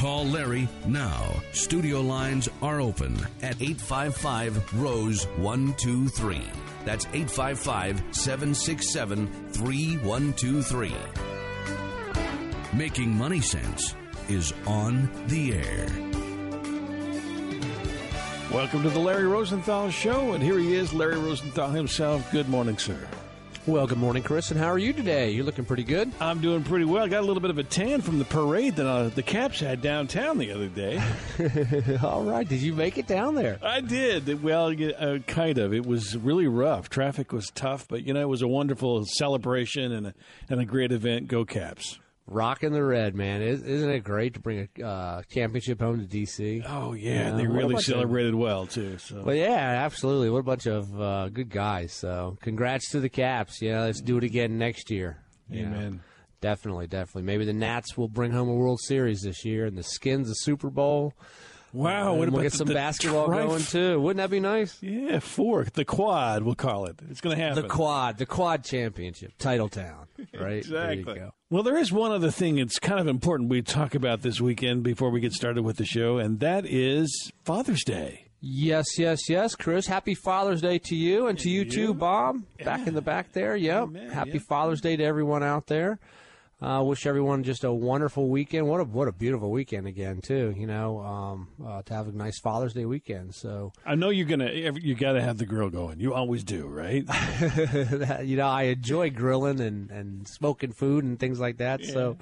Call Larry now. Studio lines are open at 855 Rose 123. That's 855 767 3123. Making Money Sense is on the air. Welcome to the Larry Rosenthal Show, and here he is, Larry Rosenthal himself. Good morning, sir. Well, good morning, Chris, and how are you today? You're looking pretty good. I'm doing pretty well. I Got a little bit of a tan from the parade that uh, the Caps had downtown the other day. All right, did you make it down there? I did. Well, uh, kind of. It was really rough. Traffic was tough, but you know, it was a wonderful celebration and a, and a great event. Go Caps! Rocking the red, man. Isn't it great to bring a uh, championship home to DC? Oh yeah, they really celebrated of, well too. So. Well, yeah, absolutely. What a bunch of uh, good guys. So, congrats to the Caps. Yeah, let's do it again next year. Amen. Know. Definitely, definitely. Maybe the Nats will bring home a World Series this year, and the Skins a Super Bowl. Wow, and we'll get some basketball trif- going too. Wouldn't that be nice? Yeah, four, the quad, we'll call it. It's going to happen. The quad, the quad championship, title town. right? exactly. There well, there is one other thing it's kind of important we talk about this weekend before we get started with the show, and that is Father's Day. Yes, yes, yes, Chris. Happy Father's Day to you and to you, you? too, Bob. Yeah. Back in the back there. Yep. Amen. Happy yeah. Father's Day to everyone out there. Uh, wish everyone just a wonderful weekend. What a what a beautiful weekend again too. You know, um, uh, to have a nice Father's Day weekend. So I know you're gonna you got to have the grill going. You always do, right? you know, I enjoy grilling and, and smoking food and things like that. Yeah. So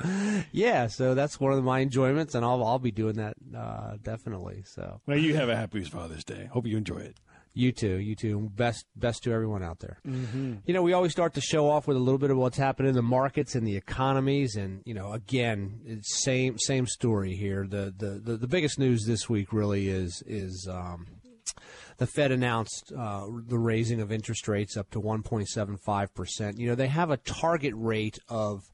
yeah, so that's one of my enjoyments, and I'll I'll be doing that uh, definitely. So well, you have a happy Father's Day. Hope you enjoy it. You too, you too. Best, best to everyone out there. Mm-hmm. You know, we always start the show off with a little bit of what's happening in the markets and the economies, and you know, again, it's same, same story here. The, the, the, the biggest news this week really is is um, the Fed announced uh, the raising of interest rates up to 1.75 percent. You know, they have a target rate of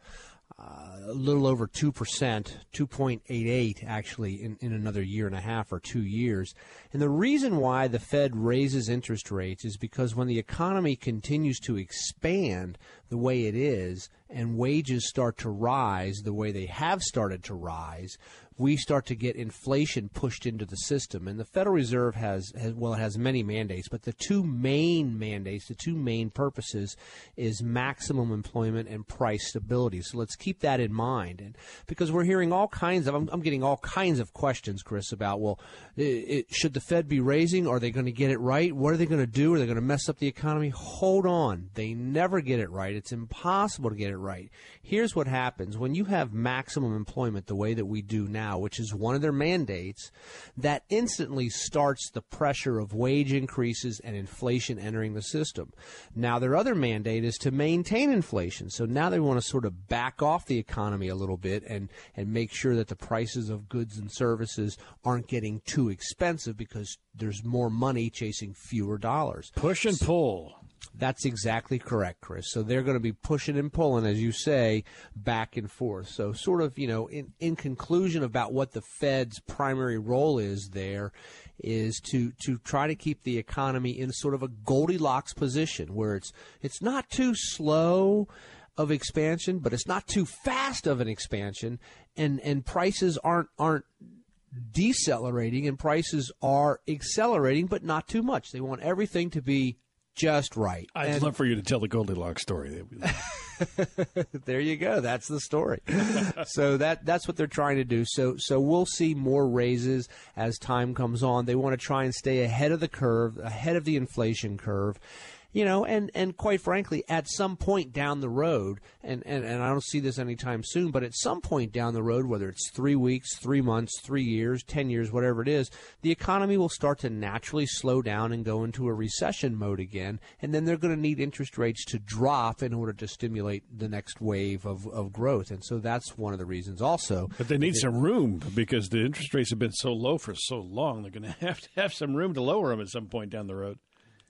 uh, a little over 2%, 2.88 actually in, in another year and a half or two years. And the reason why the Fed raises interest rates is because when the economy continues to expand the way it is and wages start to rise the way they have started to rise, we start to get inflation pushed into the system. And the Federal Reserve has, has, well, it has many mandates, but the two main mandates, the two main purposes is maximum employment and price stability. So let's keep that in mind. And because we're hearing all kinds of, I'm, I'm getting all kinds of questions, Chris, about, well, it, should the Fed be raising? Are they going to get it right? What are they going to do? Are they going to mess up the economy? Hold on. They never get it right. It's impossible to get it right. Here's what happens when you have maximum employment the way that we do now now, which is one of their mandates, that instantly starts the pressure of wage increases and inflation entering the system. Now, their other mandate is to maintain inflation. So now they want to sort of back off the economy a little bit and, and make sure that the prices of goods and services aren't getting too expensive because there's more money chasing fewer dollars. Push and pull. That's exactly correct, Chris. So they're going to be pushing and pulling, as you say, back and forth. So, sort of, you know, in, in conclusion about what the Fed's primary role is there is to to try to keep the economy in sort of a Goldilocks position where it's it's not too slow of expansion, but it's not too fast of an expansion, and and prices aren't aren't decelerating and prices are accelerating, but not too much. They want everything to be just right. I'd And- love for you to tell the Goldilocks story. there you go. That's the story. so that that's what they're trying to do. So so we'll see more raises as time comes on. They want to try and stay ahead of the curve, ahead of the inflation curve. You know, and, and quite frankly, at some point down the road, and, and, and I don't see this anytime soon, but at some point down the road, whether it's three weeks, three months, three years, ten years, whatever it is, the economy will start to naturally slow down and go into a recession mode again, and then they're going to need interest rates to drop in order to stimulate the next wave of, of growth. And so that's one of the reasons also. But they need some room because the interest rates have been so low for so long. They're going to have to have some room to lower them at some point down the road.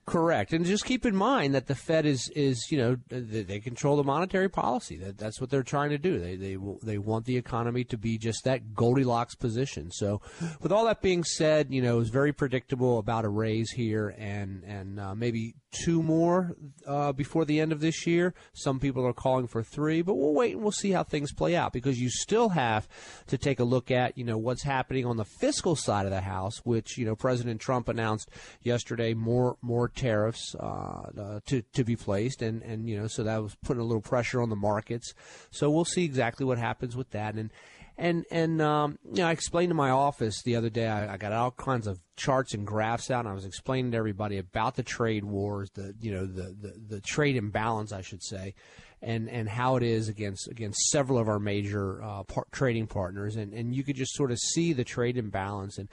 Correct, and just keep in mind that the Fed is is you know they, control the monetary policy. That that's what they're trying to do. They they they want the economy to be just that Goldilocks position. So, with all that being said, you know it was very predictable about a raise here, and and uh, maybe two more uh, before the end of this year. Some people are calling for three, but we'll wait and we'll see how things play out because you still have to take a look at you know what's happening on the fiscal side of the house, which you know President Trump announced yesterday more more tariffs uh, uh, to to be placed, and and you know so that was putting a little pressure on the markets. So we'll see exactly what happens with that, and and and um, you know I explained to my office the other day. I, I got all kinds of charts and graphs out, and I was explaining to everybody about the trade wars, the you know the the, the trade imbalance, I should say. And, and how it is against against several of our major uh, par- trading partners, and, and you could just sort of see the trade imbalance, and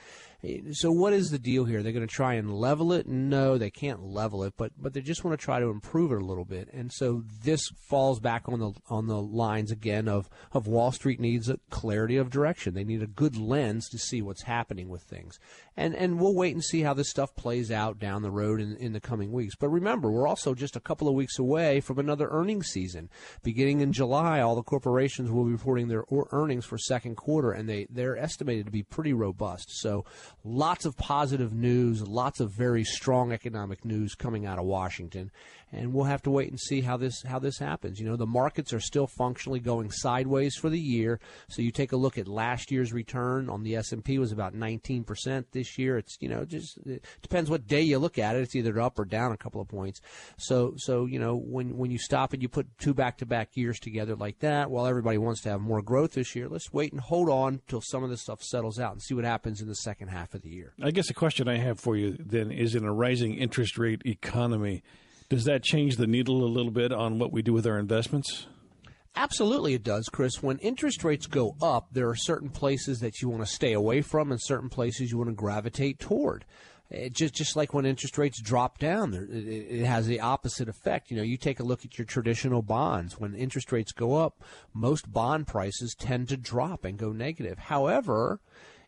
so what is the deal here? They're going to try and level it? No, they can't level it, but but they just want to try to improve it a little bit. And so this falls back on the on the lines again of of Wall Street needs a clarity of direction. They need a good lens to see what's happening with things. And and we'll wait and see how this stuff plays out down the road in in the coming weeks. But remember, we're also just a couple of weeks away from another earnings season. Beginning in July, all the corporations will be reporting their earnings for second quarter and they they're estimated to be pretty robust. So lots of positive news, lots of very strong economic news coming out of Washington, and we'll have to wait and see how this how this happens. You know, the markets are still functionally going sideways for the year. So you take a look at last year's return on the S&P was about 19% this year. It's, you know, just it depends what day you look at it. It's either up or down a couple of points. So so, you know, when when you stop and you put two back-to-back years together like that, while everybody wants to have more growth this year, let's wait and hold on till some of this stuff settles out and see what happens in the second half of the year. I guess the question I have for you then is in a rising interest rate economy, does that change the needle a little bit on what we do with our investments? Absolutely, it does, Chris. When interest rates go up, there are certain places that you want to stay away from and certain places you want to gravitate toward. It just just like when interest rates drop down, it has the opposite effect. You know, you take a look at your traditional bonds. When interest rates go up, most bond prices tend to drop and go negative. However,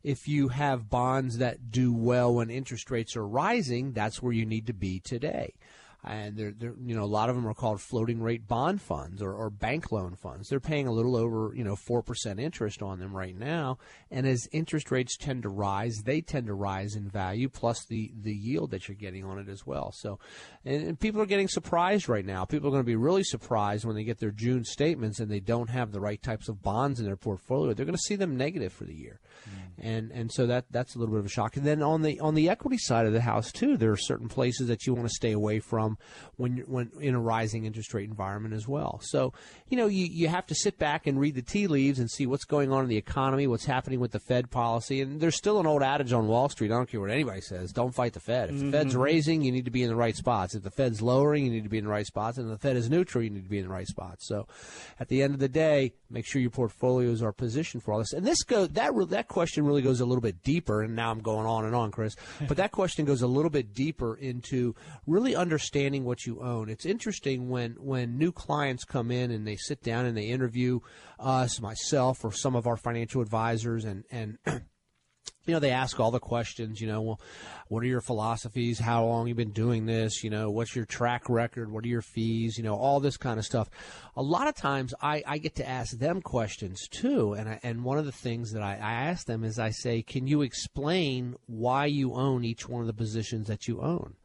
if you have bonds that do well when interest rates are rising, that's where you need to be today and they're, they're, you know a lot of them are called floating rate bond funds or, or bank loan funds. They're paying a little over you know four percent interest on them right now, and as interest rates tend to rise, they tend to rise in value plus the the yield that you're getting on it as well. So, and, and people are getting surprised right now. People are going to be really surprised when they get their June statements and they don't have the right types of bonds in their portfolio. They're going to see them negative for the year, hmm. and and so that that's a little bit of a shock. And then on the on the equity side of the house too, there are certain places that you want to stay away from when you're, when in a rising interest rate environment as well. So, you know, you, you have to sit back and read the tea leaves and see what's going on in the economy, what's happening with the Fed policy. And there's still an old adage on Wall Street. I don't care what anybody says. Don't fight the Fed. If the mm-hmm. Fed's raising, you need to be in the right spots. If the Fed's lowering, you need to be in the right spots. And if the Fed is neutral, you need to be in the right spots. So, at the end of the day, make sure your portfolios are positioned for all this. And this go that re- that question really goes a little bit deeper. And now I'm going on and on, Chris. But that question goes a little bit deeper into really understanding what you own. It's interesting when when new clients come in and they sit down and they interview us, myself, or some of our financial advisors, and and you know, they ask all the questions, you know, well, what are your philosophies? How long you been doing this? You know, what's your track record? What are your fees? You know, all this kind of stuff. A lot of times I, I get to ask them questions too. And I, and one of the things that I, I ask them is I say, can you explain why you own each one of the positions that you own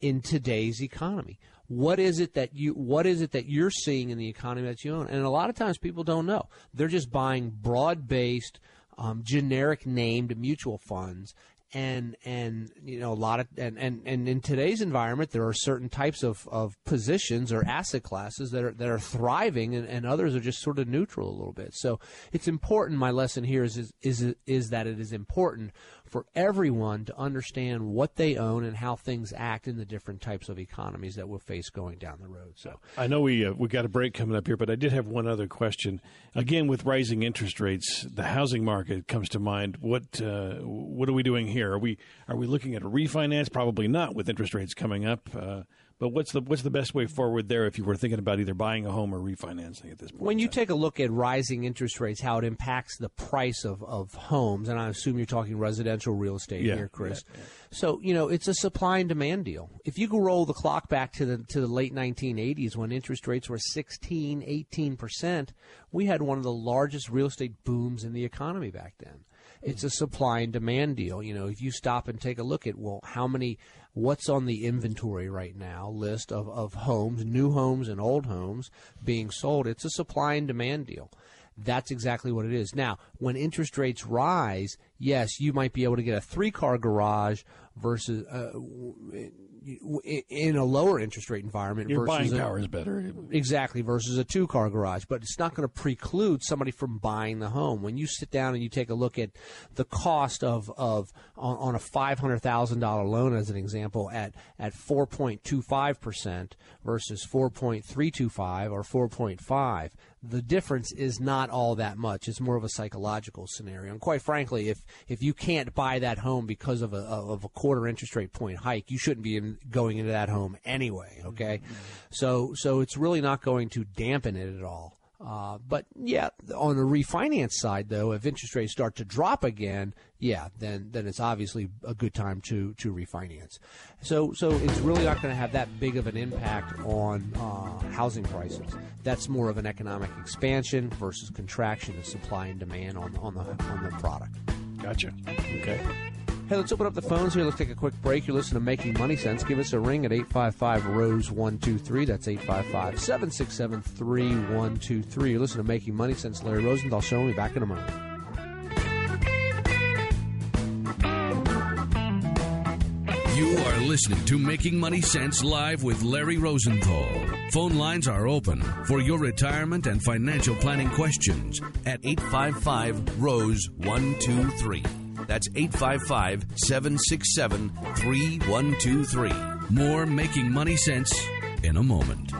in today's economy? What is it that you what is it that you're seeing in the economy that you own? And a lot of times people don't know. They're just buying broad based um, generic named mutual funds and and you know a lot of and, and and in today's environment there are certain types of, of positions or asset classes that are that are thriving and, and others are just sort of neutral a little bit so it's important my lesson here is is is, is that it is important for everyone to understand what they own and how things act in the different types of economies that we'll face going down the road. So I know we uh, we got a break coming up here, but I did have one other question. Again, with rising interest rates, the housing market comes to mind. What uh, what are we doing here? Are we are we looking at a refinance? Probably not, with interest rates coming up. Uh, but what's the what's the best way forward there if you were thinking about either buying a home or refinancing at this point? When you take a look at rising interest rates, how it impacts the price of, of homes, and I assume you're talking residential real estate Yeah, here, Chris. yeah, yeah. So you know it's a supply and demand deal. If you go roll the clock back to the to the late 1980s when interest rates were 16, 18 percent, we had one of the largest real estate booms in the economy back then. It's a supply and demand deal. You know, if you stop and take a look at well, how many what's on the inventory right now list of, of homes, new homes and old homes being sold. It's a supply and demand deal. That's exactly what it is. Now, when interest rates rise, yes, you might be able to get a three car garage versus uh, in a lower interest rate environment. Your versus buying a- power is better. Exactly, versus a two car garage. But it's not going to preclude somebody from buying the home. When you sit down and you take a look at the cost of, of on, on a $500,000 loan, as an example, at, at 4.25% versus 4.325 or 4.5, the difference is not all that much. It's more of a psychological scenario. And quite frankly, if, if you can't buy that home because of a, of a quarter interest rate point hike, you shouldn't be in, going into that home anyway. Okay, mm-hmm. so so it's really not going to dampen it at all. Uh, but yeah, on the refinance side, though, if interest rates start to drop again, yeah, then then it's obviously a good time to to refinance. So so it's really not going to have that big of an impact on uh, housing prices. That's more of an economic expansion versus contraction of supply and demand on on the on the product. Gotcha. Okay. Hey, let's open up the phones here. Let's take a quick break. You're listening to Making Money Sense. Give us a ring at 855 Rose 123. That's 855 767 3123. You're listening to Making Money Sense. Larry Rosenthal Show. We'll back in a moment. You are listening to Making Money Sense live with Larry Rosenthal. Phone lines are open for your retirement and financial planning questions at 855 Rose 123. That's 855 767 3123. More Making Money Sense in a moment.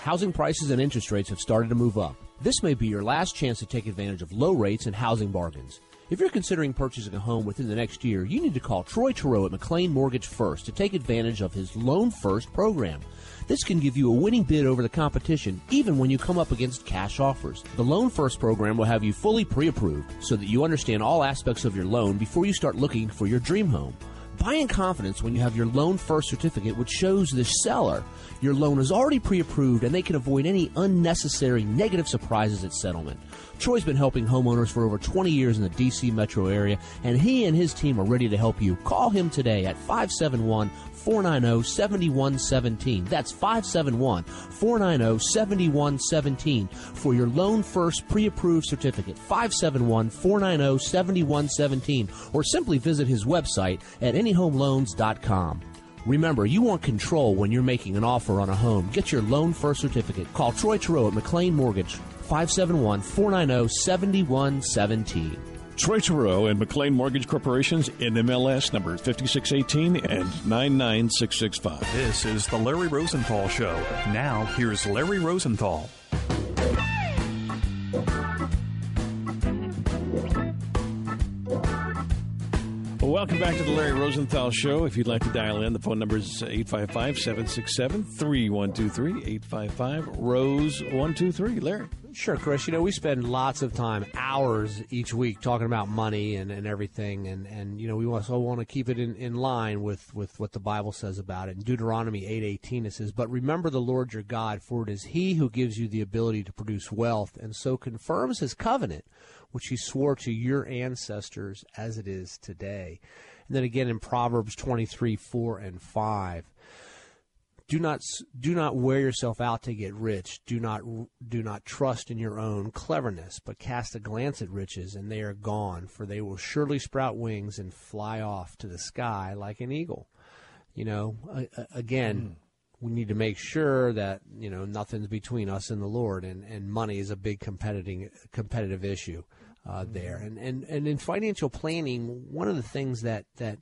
Housing prices and interest rates have started to move up. This may be your last chance to take advantage of low rates and housing bargains. If you're considering purchasing a home within the next year, you need to call Troy Terrell at McLean Mortgage First to take advantage of his Loan First program. This can give you a winning bid over the competition, even when you come up against cash offers. The Loan First program will have you fully pre approved so that you understand all aspects of your loan before you start looking for your dream home. Buy in confidence when you have your loan first certificate, which shows the seller your loan is already pre approved and they can avoid any unnecessary negative surprises at settlement. Troy's been helping homeowners for over 20 years in the D.C. metro area, and he and his team are ready to help you. Call him today at 571 490 7117. That's 571 490 7117 for your loan first pre approved certificate. 571 490 7117 or simply visit his website at anyhomeloans.com. Remember, you want control when you're making an offer on a home. Get your loan first certificate. Call Troy Terrell at McLean Mortgage, 571 490 7117. Troy and McLean Mortgage Corporation's NMLS numbers 5618 and 99665. This is the Larry Rosenthal Show. Now, here's Larry Rosenthal. Welcome back to the Larry Rosenthal Show. If you'd like to dial in, the phone number is 855 767 3123. 855 Rose 123. Larry. Sure, Chris. You know, we spend lots of time, hours each week, talking about money and, and everything. And, and, you know, we also want to keep it in, in line with, with what the Bible says about it. In Deuteronomy 8.18, it says, But remember the Lord your God, for it is he who gives you the ability to produce wealth, and so confirms his covenant, which he swore to your ancestors as it is today. And then again in Proverbs 23, 4 and 5 do not do not wear yourself out to get rich. Do not do not trust in your own cleverness, but cast a glance at riches, and they are gone, for they will surely sprout wings and fly off to the sky like an eagle. You know, again. Mm we need to make sure that you know nothing's between us and the Lord, and, and money is a big competitive competitive issue uh, there. And, and and in financial planning, one of the things that that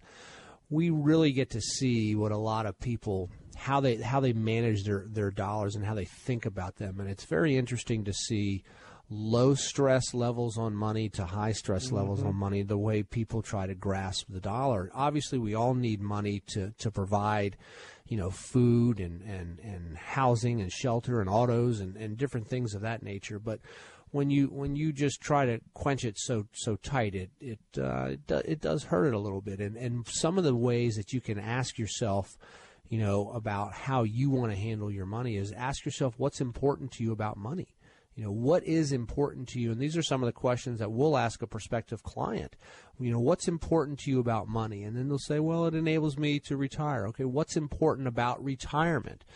we really get to see what a lot of people how they how they manage their their dollars and how they think about them, and it's very interesting to see low stress levels on money to high stress mm-hmm. levels on money the way people try to grasp the dollar obviously we all need money to to provide you know, food and, and, and housing and shelter and autos and, and different things of that nature. But when you when you just try to quench it so so tight, it it uh, it, do, it does hurt it a little bit. And and some of the ways that you can ask yourself, you know, about how you want to handle your money is ask yourself what's important to you about money. You know, what is important to you? And these are some of the questions that we'll ask a prospective client. You know, what's important to you about money? And then they'll say, well, it enables me to retire. Okay, what's important about retirement?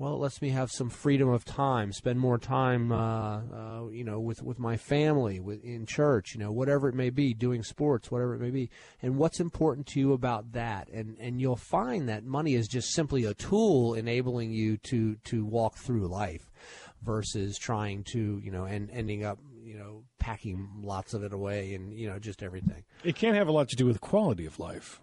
Well, it lets me have some freedom of time, spend more time, uh, uh, you know, with, with my family, with, in church, you know, whatever it may be, doing sports, whatever it may be. And what's important to you about that? And and you'll find that money is just simply a tool enabling you to to walk through life versus trying to you know and ending up you know packing lots of it away and you know just everything. It can't have a lot to do with quality of life.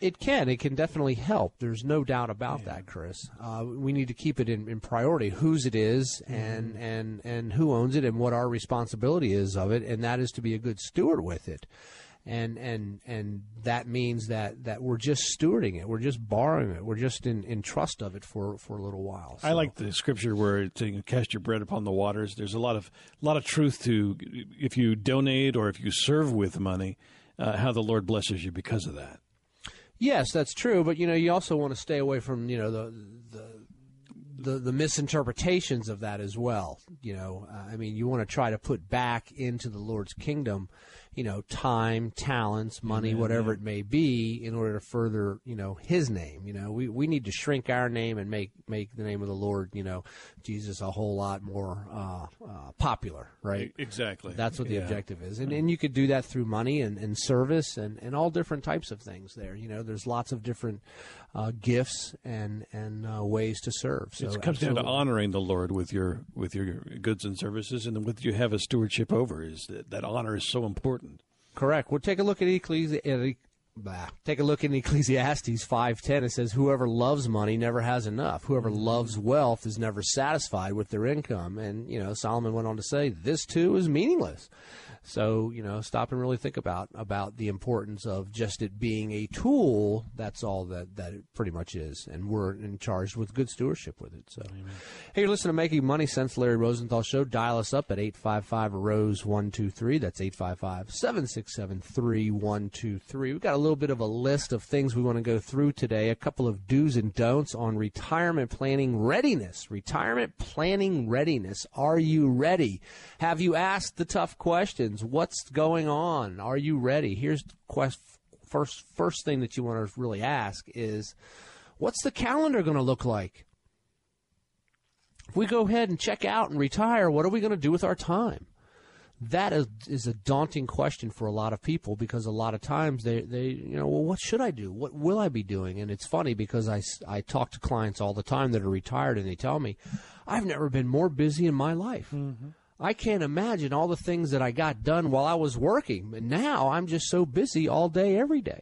It can. It can definitely help. There's no doubt about yeah. that, Chris. Uh, we need to keep it in, in priority, whose it is, and, mm-hmm. and and who owns it, and what our responsibility is of it, and that is to be a good steward with it and and and that means that that we're just stewarding it, we're just borrowing it, we're just in, in trust of it for, for a little while. So. I like the scripture where it's saying, "Cast your bread upon the waters." There's a lot of a lot of truth to if you donate or if you serve with money, uh, how the Lord blesses you because of that. Yes, that's true, but you know you also want to stay away from you know the the the, the misinterpretations of that as well. You know, uh, I mean, you want to try to put back into the Lord's kingdom you know, time, talents, money, whatever it may be, in order to further, you know, His name. You know, we, we need to shrink our name and make make the name of the Lord, you know, Jesus a whole lot more uh, uh, popular, right? Exactly. That's what the yeah. objective is, and and you could do that through money and, and service and, and all different types of things. There, you know, there's lots of different uh, gifts and and uh, ways to serve. So it comes absolutely. down to honoring the Lord with your with your goods and services, and what you have a stewardship over is that, that honor is so important. Correct. We'll take a look at Ecclesi- Take a look in Ecclesiastes 5:10. It says, "Whoever loves money never has enough. Whoever mm-hmm. loves wealth is never satisfied with their income." And you know, Solomon went on to say, "This too is meaningless." So you know, stop and really think about about the importance of just it being a tool. That's all that that it pretty much is, and we're in charge with good stewardship with it. So, Amen. hey, you're listening to Making Money Sense, Larry Rosenthal Show. Dial us up at eight five five Rose one two three. That's 855-767-3123. We've got a little bit of a list of things we want to go through today. A couple of do's and don'ts on retirement planning readiness. Retirement planning readiness. Are you ready? Have you asked the tough questions? questions. What's going on? Are you ready? Here's the quest, first first thing that you want to really ask is, what's the calendar going to look like? If we go ahead and check out and retire, what are we going to do with our time? That is, is a daunting question for a lot of people because a lot of times they, they, you know, well, what should I do? What will I be doing? And it's funny because I, I talk to clients all the time that are retired and they tell me, I've never been more busy in my life. Mm-hmm. I can't imagine all the things that I got done while I was working. And now I'm just so busy all day, every day.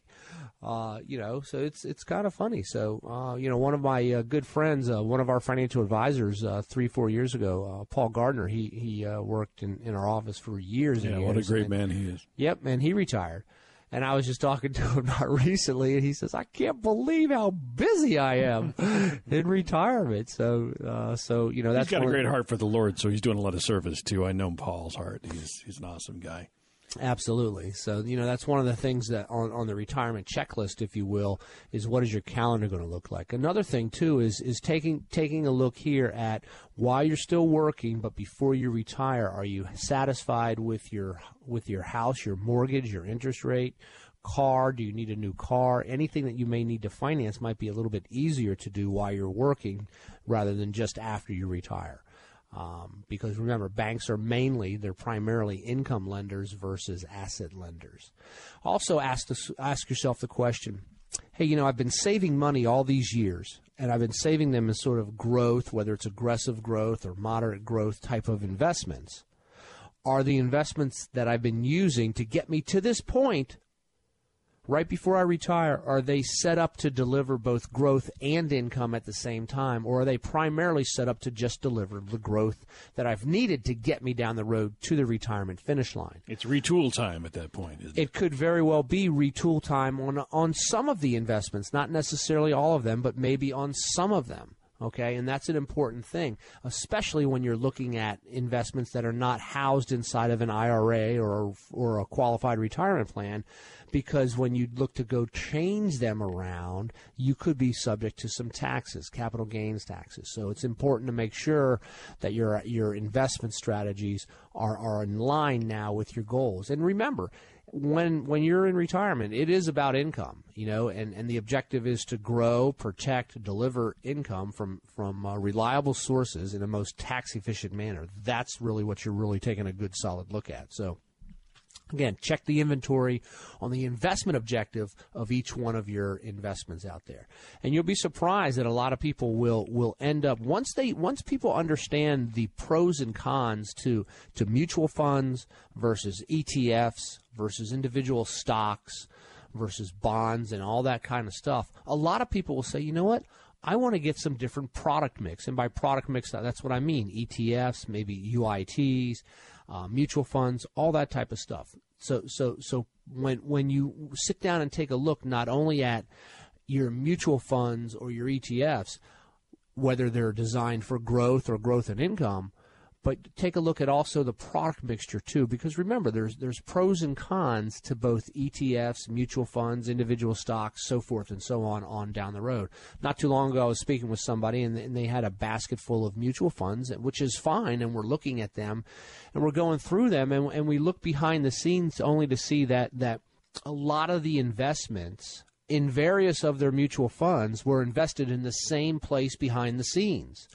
Uh, you know, so it's it's kind of funny. So, uh, you know, one of my uh, good friends, uh, one of our financial advisors, uh, three four years ago, uh, Paul Gardner, he he worked in, in our office for years. Yeah, and what years, a great and, man he is. Yep, and he retired. And I was just talking to him not recently, and he says, "I can't believe how busy I am in retirement." So, uh, so you know, that's he's got a great heart for the Lord, so he's doing a lot of service too. I know Paul's heart; he's he's an awesome guy. Absolutely. So, you know, that's one of the things that on, on the retirement checklist, if you will, is what is your calendar going to look like? Another thing too is is taking taking a look here at while you're still working, but before you retire, are you satisfied with your with your house, your mortgage, your interest rate? car? Do you need a new car? Anything that you may need to finance might be a little bit easier to do while you're working rather than just after you retire. Um, because remember, banks are mainly, they're primarily income lenders versus asset lenders. Also, ask, the, ask yourself the question hey, you know, I've been saving money all these years, and I've been saving them in sort of growth, whether it's aggressive growth or moderate growth type of investments. Are the investments that I've been using to get me to this point right before I retire, are they set up to deliver both growth and income at the same time, or are they primarily set up to just deliver the growth that I've needed to get me down the road to the retirement finish line? It's retool time at that point. Isn't it? it could very well be retool time on on some of the investments, not necessarily all of them, but maybe on some of them. Okay, and that's an important thing, especially when you're looking at investments that are not housed inside of an IRA or or a qualified retirement plan, because when you look to go change them around, you could be subject to some taxes, capital gains taxes. So it's important to make sure that your your investment strategies are are in line now with your goals. And remember, when when you're in retirement, it is about income, you know, and, and the objective is to grow, protect, deliver income from from uh, reliable sources in a most tax efficient manner. That's really what you're really taking a good solid look at. So. Again, check the inventory on the investment objective of each one of your investments out there. And you'll be surprised that a lot of people will, will end up once they once people understand the pros and cons to to mutual funds versus ETFs versus individual stocks versus bonds and all that kind of stuff. A lot of people will say, "You know what? I want to get some different product mix." And by product mix, that's what I mean: ETFs, maybe UITs uh, mutual funds, all that type of stuff. So, so, so when when you sit down and take a look not only at your mutual funds or your ETFs, whether they're designed for growth or growth and income, but take a look at also the product mixture too, because remember, there's there's pros and cons to both ETFs, mutual funds, individual stocks, so forth and so on on down the road. Not too long ago, I was speaking with somebody, and, they had a basket full of mutual funds, which is fine, and we're looking at them, and we're going through them, and, and we look behind the scenes only to see that that a lot of the investments in various of their mutual funds were invested in the same place behind the scenes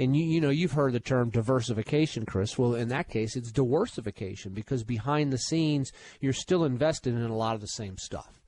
and you you know you've heard the term diversification, Chris. Well, in that case, it's diversification because behind the scenes you're still invested in a lot of the same stuff.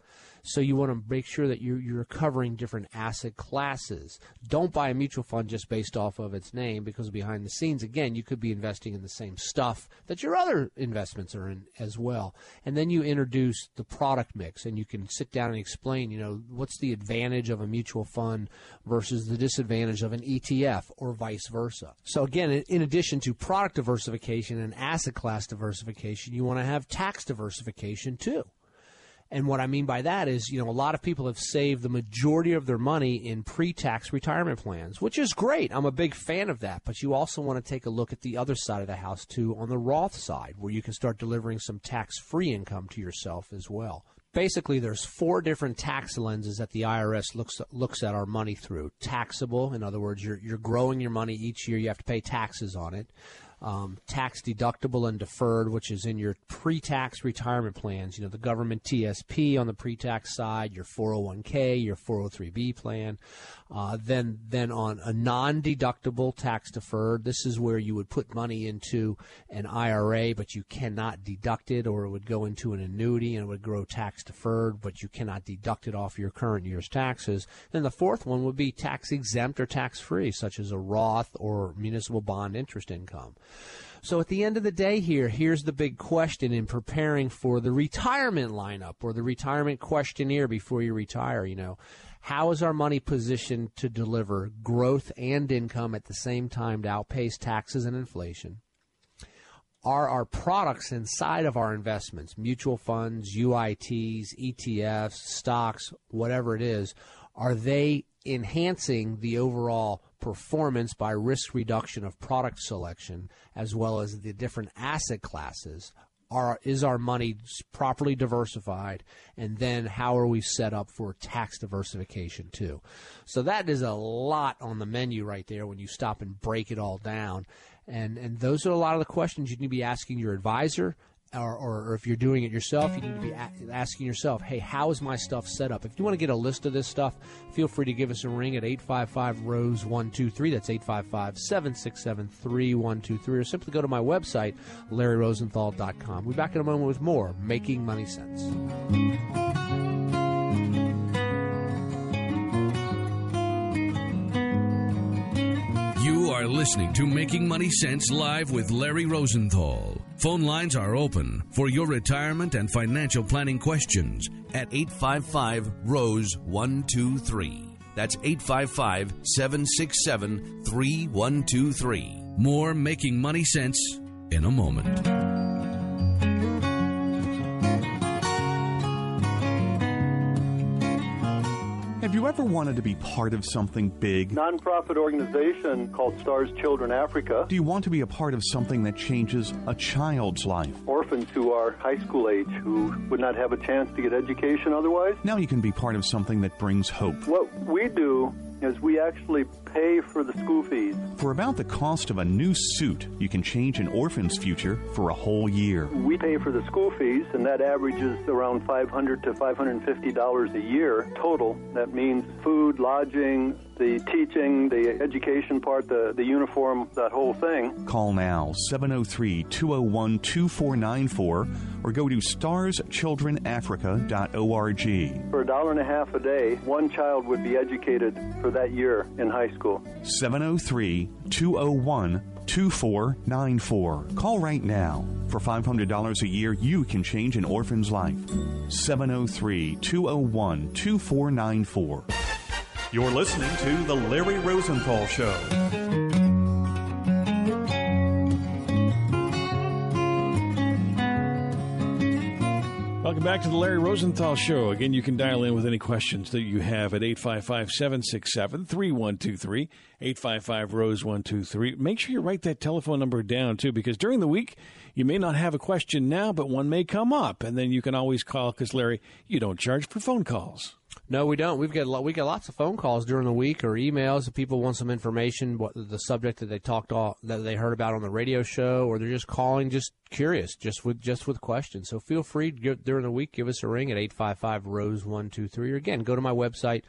So you want to make sure that you're, you're covering different asset classes. Don't buy a mutual fund just based off of its name because behind the scenes, again, you could be investing in the same stuff that your other investments are in as well. And then you introduce the product mix and you can sit down and explain, you know, what's the advantage of a mutual fund versus the disadvantage of an ETF or vice versa. So again, in addition to product diversification and asset class diversification, you want to have tax diversification too. And what I mean by that is, you know, a lot of people have saved the majority of their money in pre-tax retirement plans, which is great. I'm a big fan of that. But you also want to take a look at the other side of the house too, on the Roth side, where you can start delivering some tax-free income to yourself as well. Basically, there's four different tax lenses that the IRS looks looks at our money through. Taxable, in other words, you're you're growing your money each year. You have to pay taxes on it um, tax deductible and deferred, which is in your pre-tax retirement plans. You know, the government TSP on the pre-tax side, your 401k, your 403b plan. Uh, then, then on a non-deductible tax deferred, this is where you would put money into an IRA, but you cannot deduct it, or it would go into an annuity and it would grow tax deferred, but you cannot deduct it off your current year's taxes. Then the fourth one would be tax exempt or tax free, such as a Roth or municipal bond interest income. So at the end of the day here, here's the big question in preparing for the retirement lineup or the retirement questionnaire before you retire, you know. How is our money positioned to deliver growth and income at the same time to outpace taxes and inflation? Are our products inside of our investments, mutual funds, UITs, ETFs, stocks, whatever it is, are they enhancing the overall performance by risk reduction of product selection as well as the different asset classes is our money properly diversified? And then how are we set up for tax diversification too? So that is a lot on the menu right there when you stop and break it all down. And and those are a lot of the questions you need to be asking your advisor or, or, or if you're doing it yourself, you need to be a- asking yourself, hey, how is my stuff set up? If you want to get a list of this stuff, feel free to give us a ring at 855 Rose 123. That's 855 767 3123. Or simply go to my website, LarryRosenthal.com. We'll be back in a moment with more Making Money Sense. You are listening to Making Money Sense live with Larry Rosenthal. Phone lines are open for your retirement and financial planning questions at 855 Rose 123. That's 855 767 3123. More Making Money Sense in a moment. You ever wanted to be part of something big? Nonprofit organization called Stars Children Africa. Do you want to be a part of something that changes a child's life? Orphans who are high school age who would not have a chance to get education otherwise. Now you can be part of something that brings hope. What we do is we actually pay for the school fees. For about the cost of a new suit, you can change an orphan's future for a whole year. We pay for the school fees, and that averages around 500 to 550 dollars a year total. That means food, lodging, the teaching, the education part, the, the uniform, that whole thing. Call now 703 201 2494 or go to starschildrenafrica.org. For a dollar and a half a day, one child would be educated for that year in high school. 703 201 2494. Call right now. For $500 a year, you can change an orphan's life. 703 201 2494. You're listening to The Larry Rosenthal Show. Welcome back to the Larry Rosenthal Show. Again, you can dial in with any questions that you have at 855 767 3123, 855 Rose 123. Make sure you write that telephone number down, too, because during the week, you may not have a question now, but one may come up. And then you can always call because, Larry, you don't charge for phone calls. No, we don't. We've got we get lots of phone calls during the week or emails if people want some information, what the subject that they talked all, that they heard about on the radio show, or they're just calling, just curious, just with just with questions. So feel free during the week, give us a ring at eight five five Rose one two three, or again, go to my website,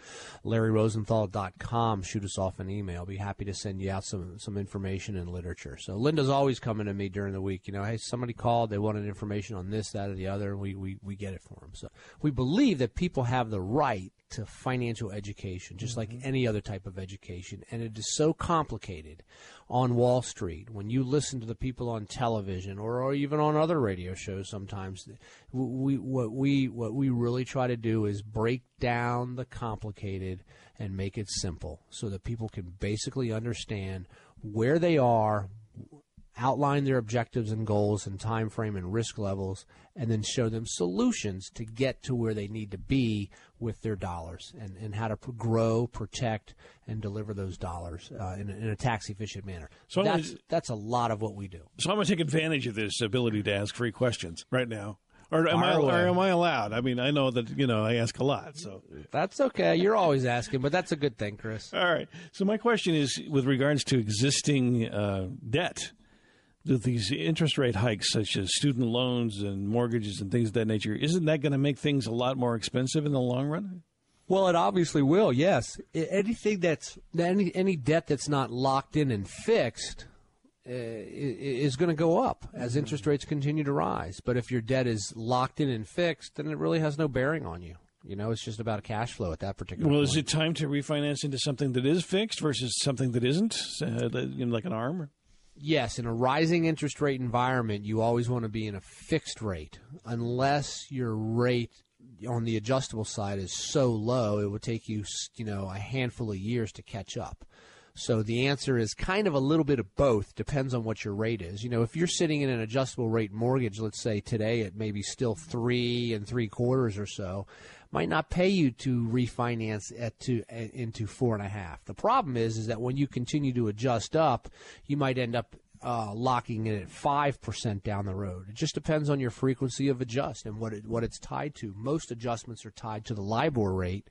LarryRosenthal.com. Shoot us off an email. Be happy to send you out some some information and literature. So Linda's always coming to me during the week. You know, hey, somebody called, they wanted information on this, that, or the other, and we we we get it for them. So we believe that people have the right to financial education, just like mm-hmm. any other type of education. And it is so complicated on Wall Street when you listen to the people on television or, or even on other radio shows. Sometimes we what we what we really try to do is break down the complicated and make it simple, so that people can basically understand where they are, outline their objectives and goals and time frame and risk levels and then show them solutions to get to where they need to be with their dollars and, and how to pr- grow, protect, and deliver those dollars uh, in, a, in a tax efficient manner. So that's, gonna- that's a lot of what we do. So I'm going to take advantage of this ability to ask free questions right now. Or am, I, or am I allowed? I mean, I know that, you know, I ask a lot, so. That's okay. You're always asking, but that's a good thing, Chris. All right. So my question is with regards to existing uh, debt, these interest rate hikes, such as student loans and mortgages and things of that nature, isn't that going to make things a lot more expensive in the long run? Well, it obviously will. Yes, anything that's any any debt that's not locked in and fixed uh, is going to go up as interest rates continue to rise. But if your debt is locked in and fixed, then it really has no bearing on you. You know, it's just about a cash flow at that particular. Well, point. is it time to refinance into something that is fixed versus something that isn't, uh, you know, like an arm? Yes, in a rising interest rate environment, you always want to be in a fixed rate, unless your rate on the adjustable side is so low, it would take you, you know, a handful of years to catch up. So the answer is kind of a little bit of both. Depends on what your rate is. You know, if you're sitting in an adjustable rate mortgage, let's say today at maybe still three and three quarters or so, might not pay you to refinance at to into four and a half. The problem is, is that when you continue to adjust up, you might end up uh, locking it at five percent down the road. It just depends on your frequency of adjust and what it, what it's tied to. Most adjustments are tied to the LIBOR rate,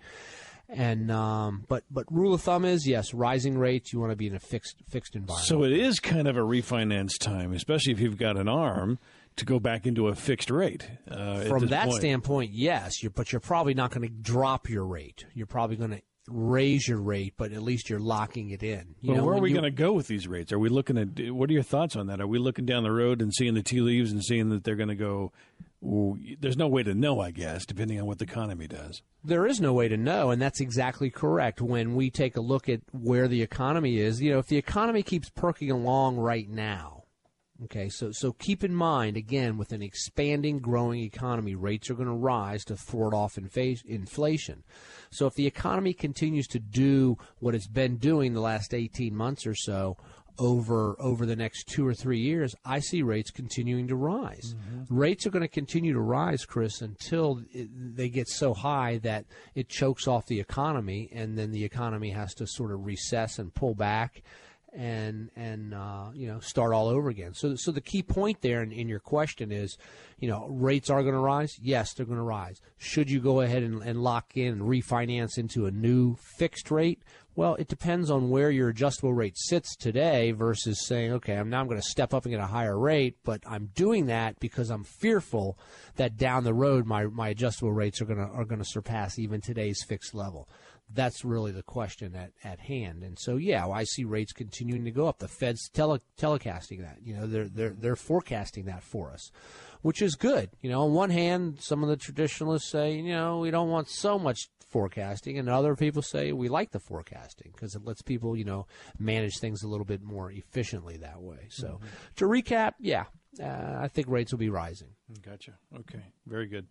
and um, but but rule of thumb is yes, rising rates you want to be in a fixed fixed environment. So it is kind of a refinance time, especially if you've got an arm to go back into a fixed rate. Uh, From that point. standpoint, yes, you're, but you're probably not going to drop your rate. You're probably going to raise your rate, but at least you're locking it in. You know, where are we going to go with these rates? Are we looking at? What are your thoughts on that? Are we looking down the road and seeing the tea leaves and seeing that they're going to go? Ooh, there's no way to know, I guess, depending on what the economy does. There is no way to know, and that's exactly correct. When we take a look at where the economy is, you know, if the economy keeps perking along right now, Okay, so so keep in mind again, with an expanding, growing economy, rates are going to rise to thwart off infa- inflation. So if the economy continues to do what it's been doing the last 18 months or so, over over the next two or three years, I see rates continuing to rise. Mm-hmm. Rates are going to continue to rise, Chris, until it, they get so high that it chokes off the economy, and then the economy has to sort of recess and pull back and and uh, you know start all over again. So so the key point there in, in your question is, you know, rates are going to rise. Yes, they're going to rise. Should you go ahead and, and lock in and refinance into a new fixed rate? Well, it depends on where your adjustable rate sits today versus saying, okay, I'm now I'm going to step up and get a higher rate, but I'm doing that because I'm fearful that down the road my, my adjustable rates are going to are going to surpass even today's fixed level that's really the question at, at hand. And so, yeah, I see rates continuing to go up. The Fed's tele, telecasting that. You know, they're they're they're forecasting that for us, which is good. You know, on one hand, some of the traditionalists say, you know, we don't want so much forecasting, and other people say we like the forecasting because it lets people, you know, manage things a little bit more efficiently that way. So, mm-hmm. to recap, yeah, uh, I think rates will be rising. Gotcha. Okay, very good.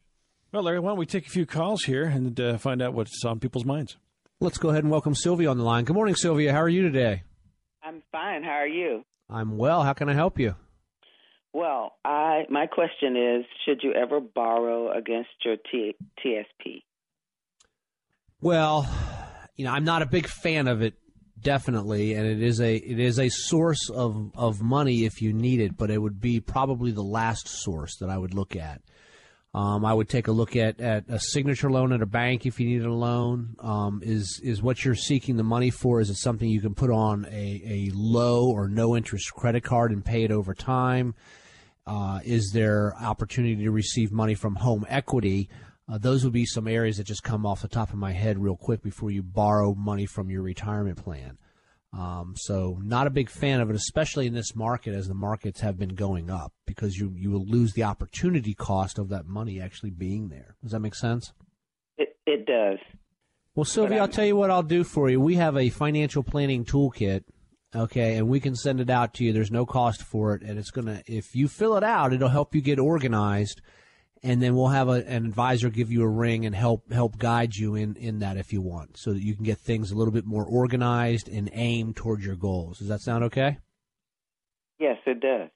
Well, Larry, why don't we take a few calls here and uh, find out what's on people's minds? Let's go ahead and welcome Sylvia on the line. Good morning, Sylvia. How are you today? I'm fine. How are you? I'm well. How can I help you? Well, I my question is, should you ever borrow against your T, TSP? Well, you know, I'm not a big fan of it definitely and it is a it is a source of of money if you need it, but it would be probably the last source that I would look at. Um, I would take a look at, at a signature loan at a bank if you needed a loan. Um, is is what you're seeking the money for? Is it something you can put on a, a low or no interest credit card and pay it over time? Uh, is there opportunity to receive money from home equity? Uh, those would be some areas that just come off the top of my head real quick before you borrow money from your retirement plan. Um, so not a big fan of it, especially in this market as the markets have been going up, because you you will lose the opportunity cost of that money actually being there. Does that make sense? It it does. Well, Sylvia, I'll tell you what I'll do for you. We have a financial planning toolkit, okay, and we can send it out to you. There's no cost for it, and it's gonna if you fill it out, it'll help you get organized and then we'll have a, an advisor give you a ring and help help guide you in in that if you want, so that you can get things a little bit more organized and aim towards your goals. Does that sound okay? Yes, it does.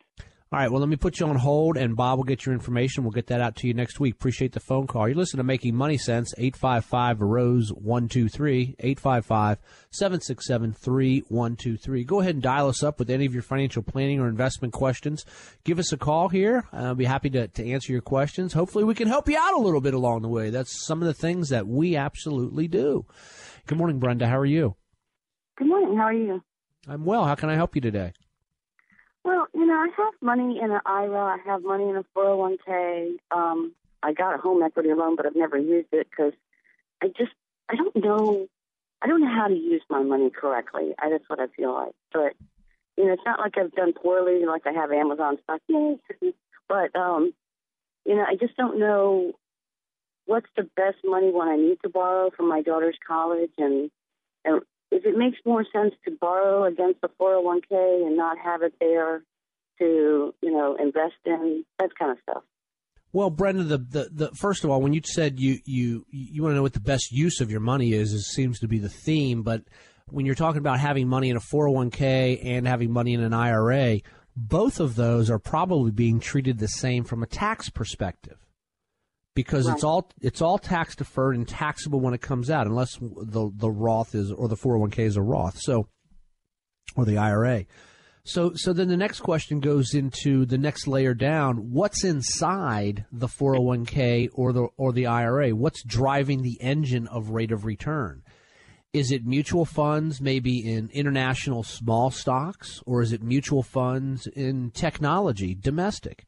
All right, well, let me put you on hold, and Bob will get your information. We'll get that out to you next week. Appreciate the phone call. You listen to Making Money Sense, 855 Rose 123, 855 767 3123. Go ahead and dial us up with any of your financial planning or investment questions. Give us a call here. I'll be happy to, to answer your questions. Hopefully, we can help you out a little bit along the way. That's some of the things that we absolutely do. Good morning, Brenda. How are you? Good morning. How are you? I'm well. How can I help you today? Well, you know, I have money in an IRA. I have money in a 401k. Um, I got a home equity loan, but I've never used it because I just I don't know I don't know how to use my money correctly. I, that's what I feel like. But you know, it's not like I've done poorly, like I have Amazon stock. Yay! but um, you know, I just don't know what's the best money when I need to borrow for my daughter's college and it makes more sense to borrow against the 401k and not have it there to, you know, invest in, that kind of stuff. Well, Brenda, the, the, the, first of all, when you said you, you, you want to know what the best use of your money is, it seems to be the theme. But when you're talking about having money in a 401k and having money in an IRA, both of those are probably being treated the same from a tax perspective because right. it's all it's all tax deferred and taxable when it comes out, unless the the Roth is or the 401k is a Roth, so or the IRA. So so then the next question goes into the next layer down. What's inside the 401k or the or the IRA? What's driving the engine of rate of return? Is it mutual funds, maybe in international small stocks, or is it mutual funds in technology, domestic?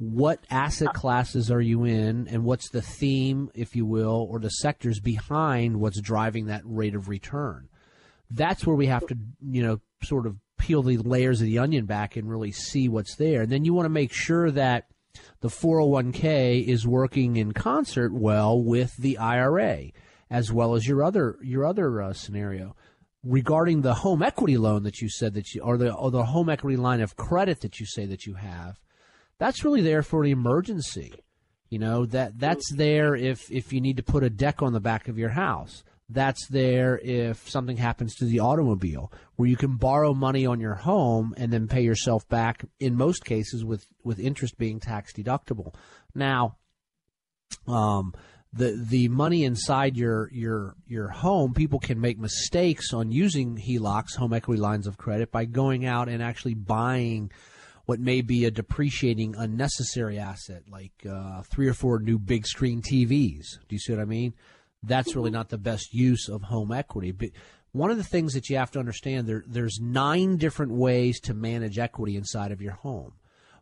What asset classes are you in and what's the theme, if you will, or the sectors behind what's driving that rate of return. That's where we have to, you know, sort of peel the layers of the onion back and really see what's there. And then you want to make sure that the 401k is working in concert well with the IRA as well as your other your other uh, scenario regarding the home equity loan that you said that you or the or the home equity line of credit that you say that you have that's really there for an emergency. You know that that's there if if you need to put a deck on the back of your house. That's there if something happens to the automobile, where you can borrow money on your home and then pay yourself back. In most cases, with with interest being tax deductible. Now, um, the the money inside your your your home, people can make mistakes on using HELOCs, home equity lines of credit, by going out and actually buying what may be a depreciating unnecessary asset like uh, three or four new big screen TVs. Do you see what I mean? That's really not the best use of home equity. But one of the things that you have to understand there there's nine different ways to manage equity inside of your home.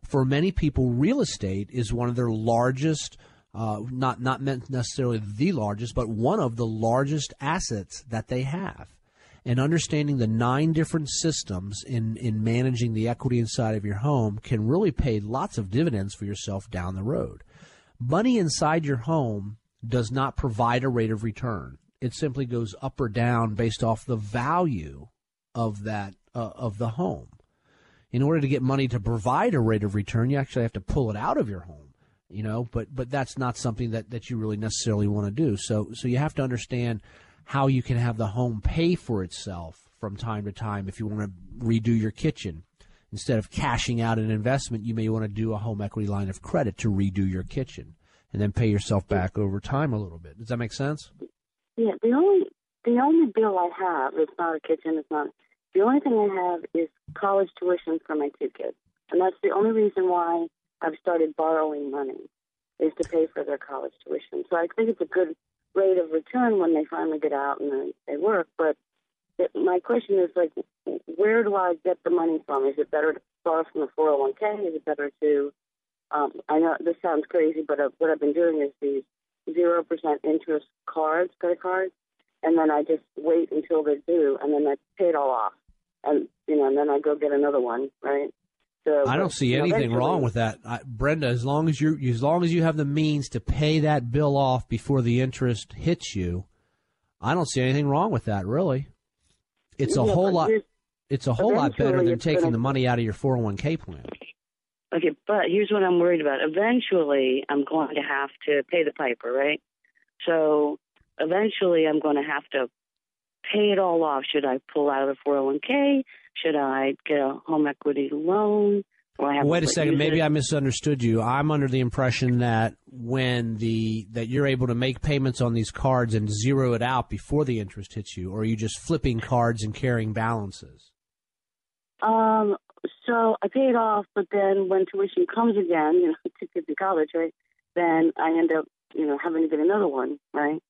For many people, real estate is one of their largest. Uh, not not necessarily the largest, but one of the largest assets that they have and understanding the nine different systems in, in managing the equity inside of your home can really pay lots of dividends for yourself down the road. Money inside your home does not provide a rate of return. It simply goes up or down based off the value of that uh, of the home. In order to get money to provide a rate of return, you actually have to pull it out of your home. You know, but but that's not something that, that you really necessarily want to do. So so you have to understand how you can have the home pay for itself from time to time if you want to redo your kitchen. Instead of cashing out an investment, you may want to do a home equity line of credit to redo your kitchen and then pay yourself back over time a little bit. Does that make sense? Yeah, the only the only bill I have is not a kitchen, it's not the only thing I have is college tuition for my two kids. And that's the only reason why I've started borrowing money is to pay for their college tuition. So I think it's a good rate of return when they finally get out and they, they work. But it, my question is like, where do I get the money from? Is it better to borrow from the 401k? Is it better to? Um, I know this sounds crazy, but uh, what I've been doing is these zero percent interest cards, credit cards, and then I just wait until they're due, and then I pay it all off, and you know, and then I go get another one, right? So, I don't see anything wrong with that, I, Brenda. As long as you as long as you have the means to pay that bill off before the interest hits you, I don't see anything wrong with that. Really, it's a yeah, whole lot. It's a whole lot better than taking gonna, the money out of your four hundred one k plan. Okay, but here's what I'm worried about. Eventually, I'm going to have to pay the piper, right? So eventually, I'm going to have to pay it all off. Should I pull out of the 401k? Should I get a home equity loan? Wait a second. Maybe I misunderstood you. I'm under the impression that when the that you're able to make payments on these cards and zero it out before the interest hits you, or are you just flipping cards and carrying balances? Um. So I pay it off, but then when tuition comes again, you know, to kids in college, right? Then I end up, you know, having to get another one, right?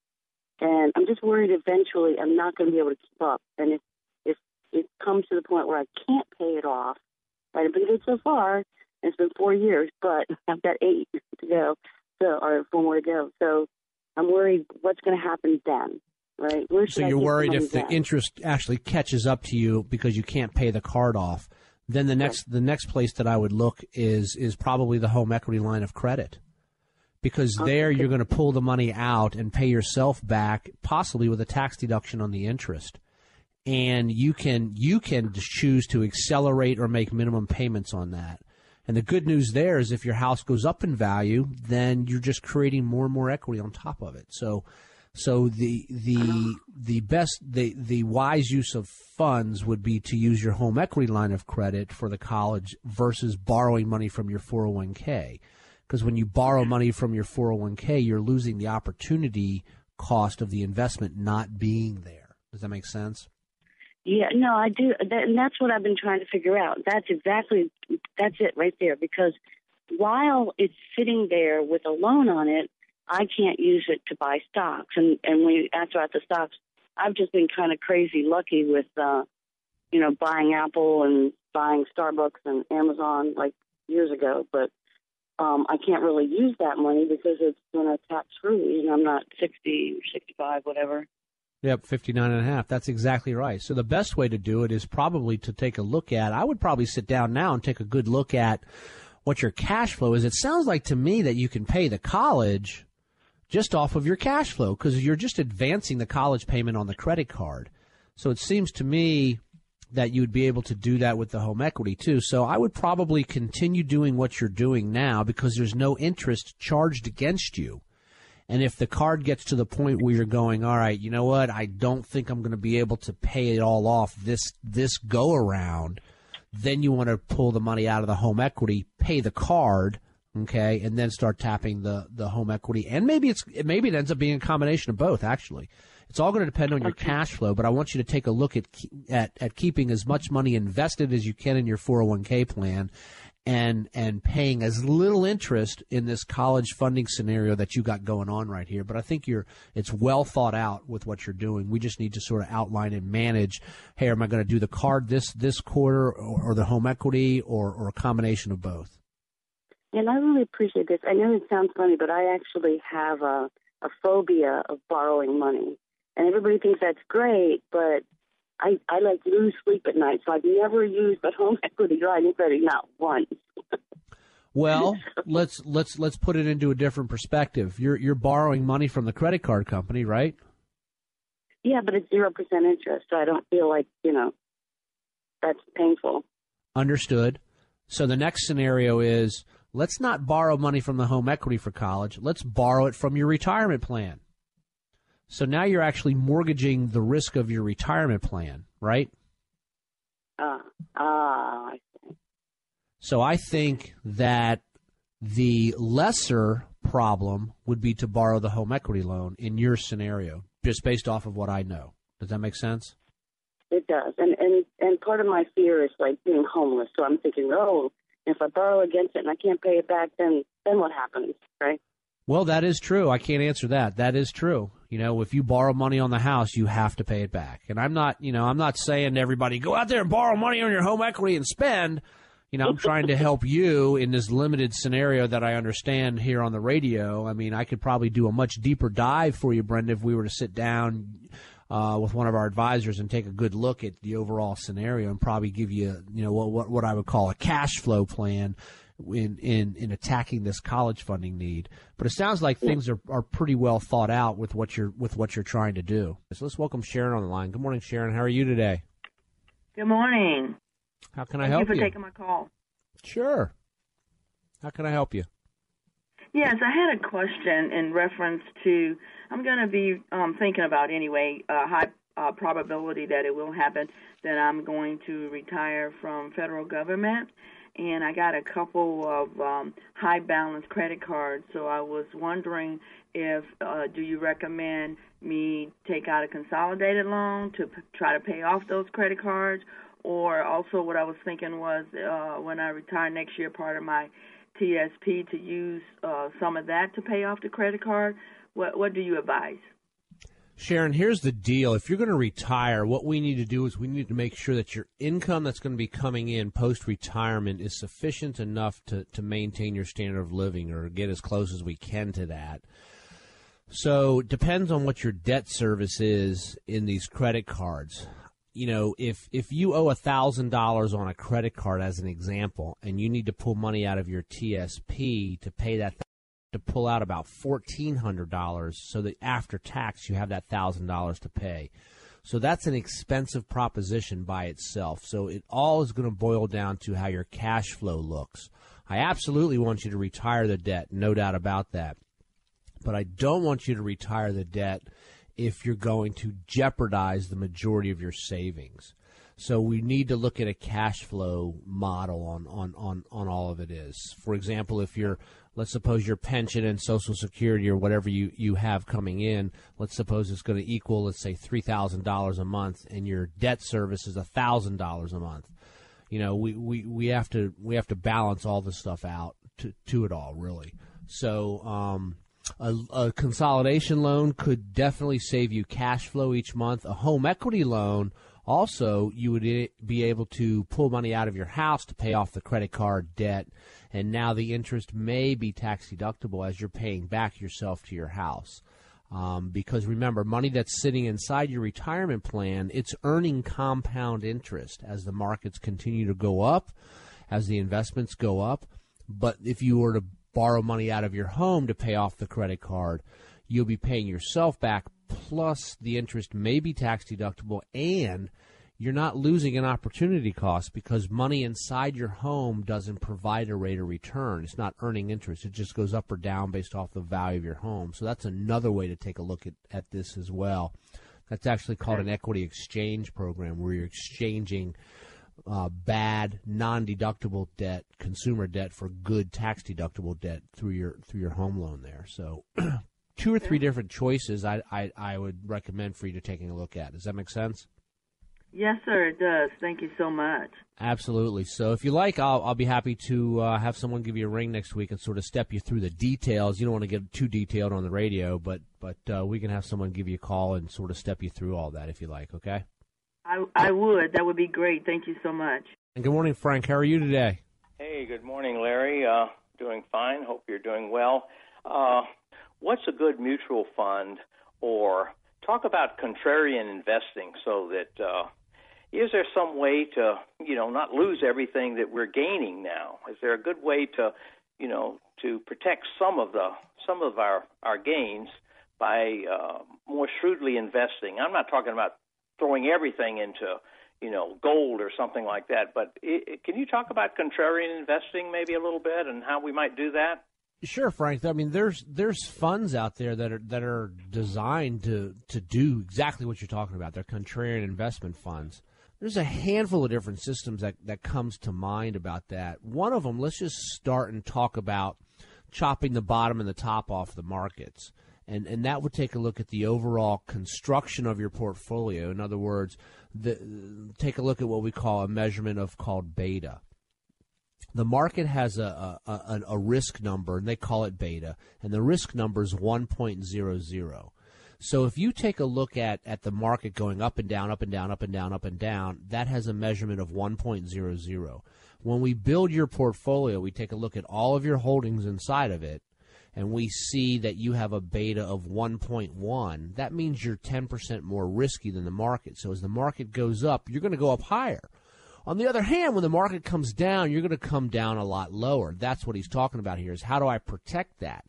And I'm just worried eventually I'm not going to be able to keep up. And if it comes to the point where I can't pay it off, right? I've been good so far. It's been four years, but I've got eight to go, so or four more to go. So I'm worried what's going to happen then, right? so you're worried if the interest actually catches up to you because you can't pay the card off. Then the next right. the next place that I would look is is probably the home equity line of credit because there you're going to pull the money out and pay yourself back, possibly with a tax deduction on the interest. And you can you can choose to accelerate or make minimum payments on that. And the good news there is if your house goes up in value, then you're just creating more and more equity on top of it. So so the the the best the the wise use of funds would be to use your home equity line of credit for the college versus borrowing money from your 401k because when you borrow money from your 401k, you're losing the opportunity cost of the investment not being there. Does that make sense? Yeah, no, I do, that, and that's what I've been trying to figure out. That's exactly that's it right there. Because while it's sitting there with a loan on it, I can't use it to buy stocks. And and when you ask about the stocks, I've just been kind of crazy lucky with, uh, you know, buying Apple and buying Starbucks and Amazon like years ago. But um, I can't really use that money because it's going to tax free, and I'm not 60 or 65, whatever. Yep, 59 and a half. That's exactly right. So the best way to do it is probably to take a look at, I would probably sit down now and take a good look at what your cash flow is. It sounds like to me that you can pay the college just off of your cash flow because you're just advancing the college payment on the credit card. So it seems to me that you would be able to do that with the home equity too. So I would probably continue doing what you're doing now because there's no interest charged against you. And if the card gets to the point where you're going, all right, you know what? I don't think I'm going to be able to pay it all off this this go around. Then you want to pull the money out of the home equity, pay the card, okay, and then start tapping the the home equity. And maybe it's maybe it ends up being a combination of both. Actually, it's all going to depend on your cash flow. But I want you to take a look at at at keeping as much money invested as you can in your 401k plan, and and paying as little interest in this college funding scenario that you got going on right here. But I think you're it's well thought out with what you're doing. We just need to sort of outline and manage. Hey, am I going to do the card this this quarter or, or the home equity or or a combination of both? And I really appreciate this. I know it sounds funny, but I actually have a a phobia of borrowing money, and everybody thinks that's great, but I, I like lose sleep at night, so I've never used the home equity line of credit, not once. Well, let's let's let's put it into a different perspective. You're you're borrowing money from the credit card company, right? Yeah, but it's zero percent interest, so I don't feel like you know that's painful. Understood. So the next scenario is let's not borrow money from the home equity for college. Let's borrow it from your retirement plan. So now you're actually mortgaging the risk of your retirement plan, right? Ah, ah, I see. So I think that the lesser problem would be to borrow the home equity loan in your scenario, just based off of what I know. Does that make sense? It does, and and and part of my fear is like being homeless. So I'm thinking, oh, if I borrow against it and I can't pay it back, then then what happens, right? Well, that is true. I can't answer that. That is true. You know, if you borrow money on the house, you have to pay it back. And I'm not, you know, I'm not saying to everybody, go out there and borrow money on your home equity and spend. You know, I'm trying to help you in this limited scenario that I understand here on the radio. I mean, I could probably do a much deeper dive for you, Brenda, if we were to sit down uh, with one of our advisors and take a good look at the overall scenario and probably give you, you know, what what, what I would call a cash flow plan in, in, in attacking this college funding need. But it sounds like things are, are pretty well thought out with what you're with what you're trying to do. So let's welcome Sharon on the line. Good morning, Sharon. How are you today? Good morning. How can I Thank help you you? for taking my call. Sure. How can I help you? Yes, I had a question in reference to. I'm going to be um, thinking about anyway. A high uh, probability that it will happen that I'm going to retire from federal government, and I got a couple of um, high balance credit cards. So I was wondering if uh, do you recommend me take out a consolidated loan to p- try to pay off those credit cards, or also what I was thinking was uh, when I retire next year, part of my TSP to use uh, some of that to pay off the credit card. What what do you advise? Sharon, here's the deal. If you're going to retire, what we need to do is we need to make sure that your income that's going to be coming in post retirement is sufficient enough to, to maintain your standard of living or get as close as we can to that. So it depends on what your debt service is in these credit cards. You know, if if you owe thousand dollars on a credit card as an example, and you need to pull money out of your TSP to pay that to pull out about fourteen hundred dollars, so that after tax you have that thousand dollars to pay. So that's an expensive proposition by itself. So it all is going to boil down to how your cash flow looks. I absolutely want you to retire the debt, no doubt about that. But I don't want you to retire the debt if you're going to jeopardize the majority of your savings. So we need to look at a cash flow model on, on, on, on all of it is. For example, if you're let's suppose your pension and social security or whatever you, you have coming in, let's suppose it's going to equal, let's say, three thousand dollars a month and your debt service is thousand dollars a month. You know, we, we, we have to we have to balance all this stuff out to, to it all really. So um, a, a consolidation loan could definitely save you cash flow each month. A home equity loan Also, you would be able to pull money out of your house to pay off the credit card debt, and now the interest may be tax deductible as you're paying back yourself to your house. Um, because remember, money that's sitting inside your retirement plan, it's earning compound interest as the markets continue to go up, as the investments go up. But if you were to borrow money out of your home to pay off the credit card, you'll be paying yourself back, plus the interest may be tax deductible, and you're not losing an opportunity cost because money inside your home doesn't provide a rate of return. It's not earning interest. It just goes up or down based off the value of your home. So that's another way to take a look at, at this as well. That's actually called an equity exchange program where you're exchanging uh, bad non-deductible debt, consumer debt, for good tax-deductible debt through your through your home loan there. So, two or three different choices I, I I would recommend for you to taking a look at. Does that make sense? Yes, sir, it does. Thank you so much. Absolutely. So, if you like, I'll, I'll be happy to uh, have someone give you a ring next week and sort of step you through the details. You don't want to get too detailed on the radio, but but uh, we can have someone give you a call and sort of step you through all that if you like. Okay. I I would. That would be great. Thank you so much. And good morning, Frank. How are you today? Hey, good morning, Larry. Uh, doing fine. Hope you're doing well. Uh, what's a good mutual fund? Or talk about contrarian investing so that uh, is there some way to you know not lose everything that we're gaining now? Is there a good way to you know to protect some of the some of our our gains by uh, more shrewdly investing? I'm not talking about throwing everything into you know gold or something like that but it, can you talk about contrarian investing maybe a little bit and how we might do that Sure, Frank. I mean, there's there's funds out there that are that are designed to to do exactly what you're talking about. They're contrarian investment funds. There's a handful of different systems that, that comes to mind about that. One of them, let's just start and talk about chopping the bottom and the top off the markets. And, and that would take a look at the overall construction of your portfolio. In other words, the, take a look at what we call a measurement of called beta. The market has a, a, a, risk number, and they call it beta, and the risk number is 1.00. So if you take a look at, at the market going up and down, up and down, up and down, up and down, that has a measurement of 1.00. When we build your portfolio, we take a look at all of your holdings inside of it, and we see that you have a beta of 1.1. That means you're 10% more risky than the market. So as the market goes up, you're going to go up higher. On the other hand, when the market comes down, you're going to come down a lot lower. That's what he's talking about here is how do I protect that?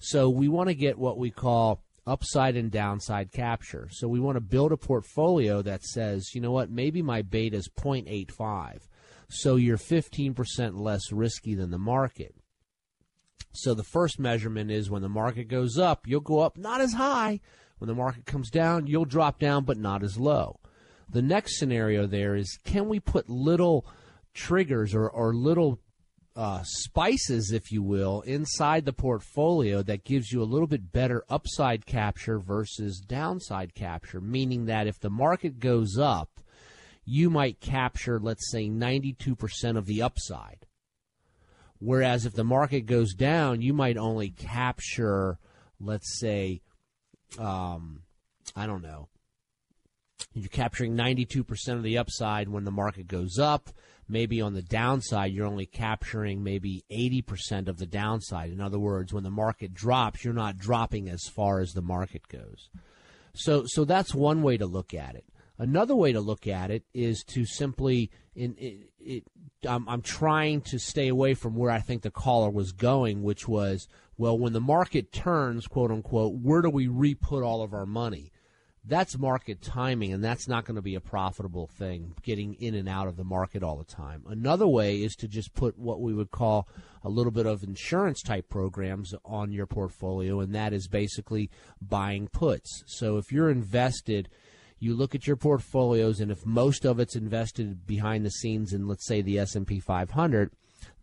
So we want to get what we call upside and downside capture. So we want to build a portfolio that says, you know what, maybe my beta is 0.85. So you're 15% less risky than the market. So the first measurement is when the market goes up, you'll go up not as high. When the market comes down, you'll drop down, but not as low. The next scenario there is can we put little triggers or, or little uh, spices, if you will, inside the portfolio that gives you a little bit better upside capture versus downside capture, meaning that if the market goes up, you might capture, let's say, 92% of the upside. Whereas if the market goes down, you might only capture, let's say, um, I don't know, you're capturing 92% of the upside when the market goes up maybe on the downside, you're only capturing maybe 80% of the downside. In other words, when the market drops, you're not dropping as far as the market goes. So, so that's one way to look at it. Another way to look at it is to simply, in, it, it, I'm, I'm trying to stay away from where I think the caller was going, which was, well, when the market turns, quote unquote, where do we re put all of our money? That's market timing, and that's not going to be a profitable thing, getting in and out of the market all the time. Another way is to just put what we would call a little bit of insurance type programs on your portfolio, and that is basically buying puts. So if you're invested, you look at your portfolios, and if most of it's invested behind the scenes in, let's say, the S&P 500,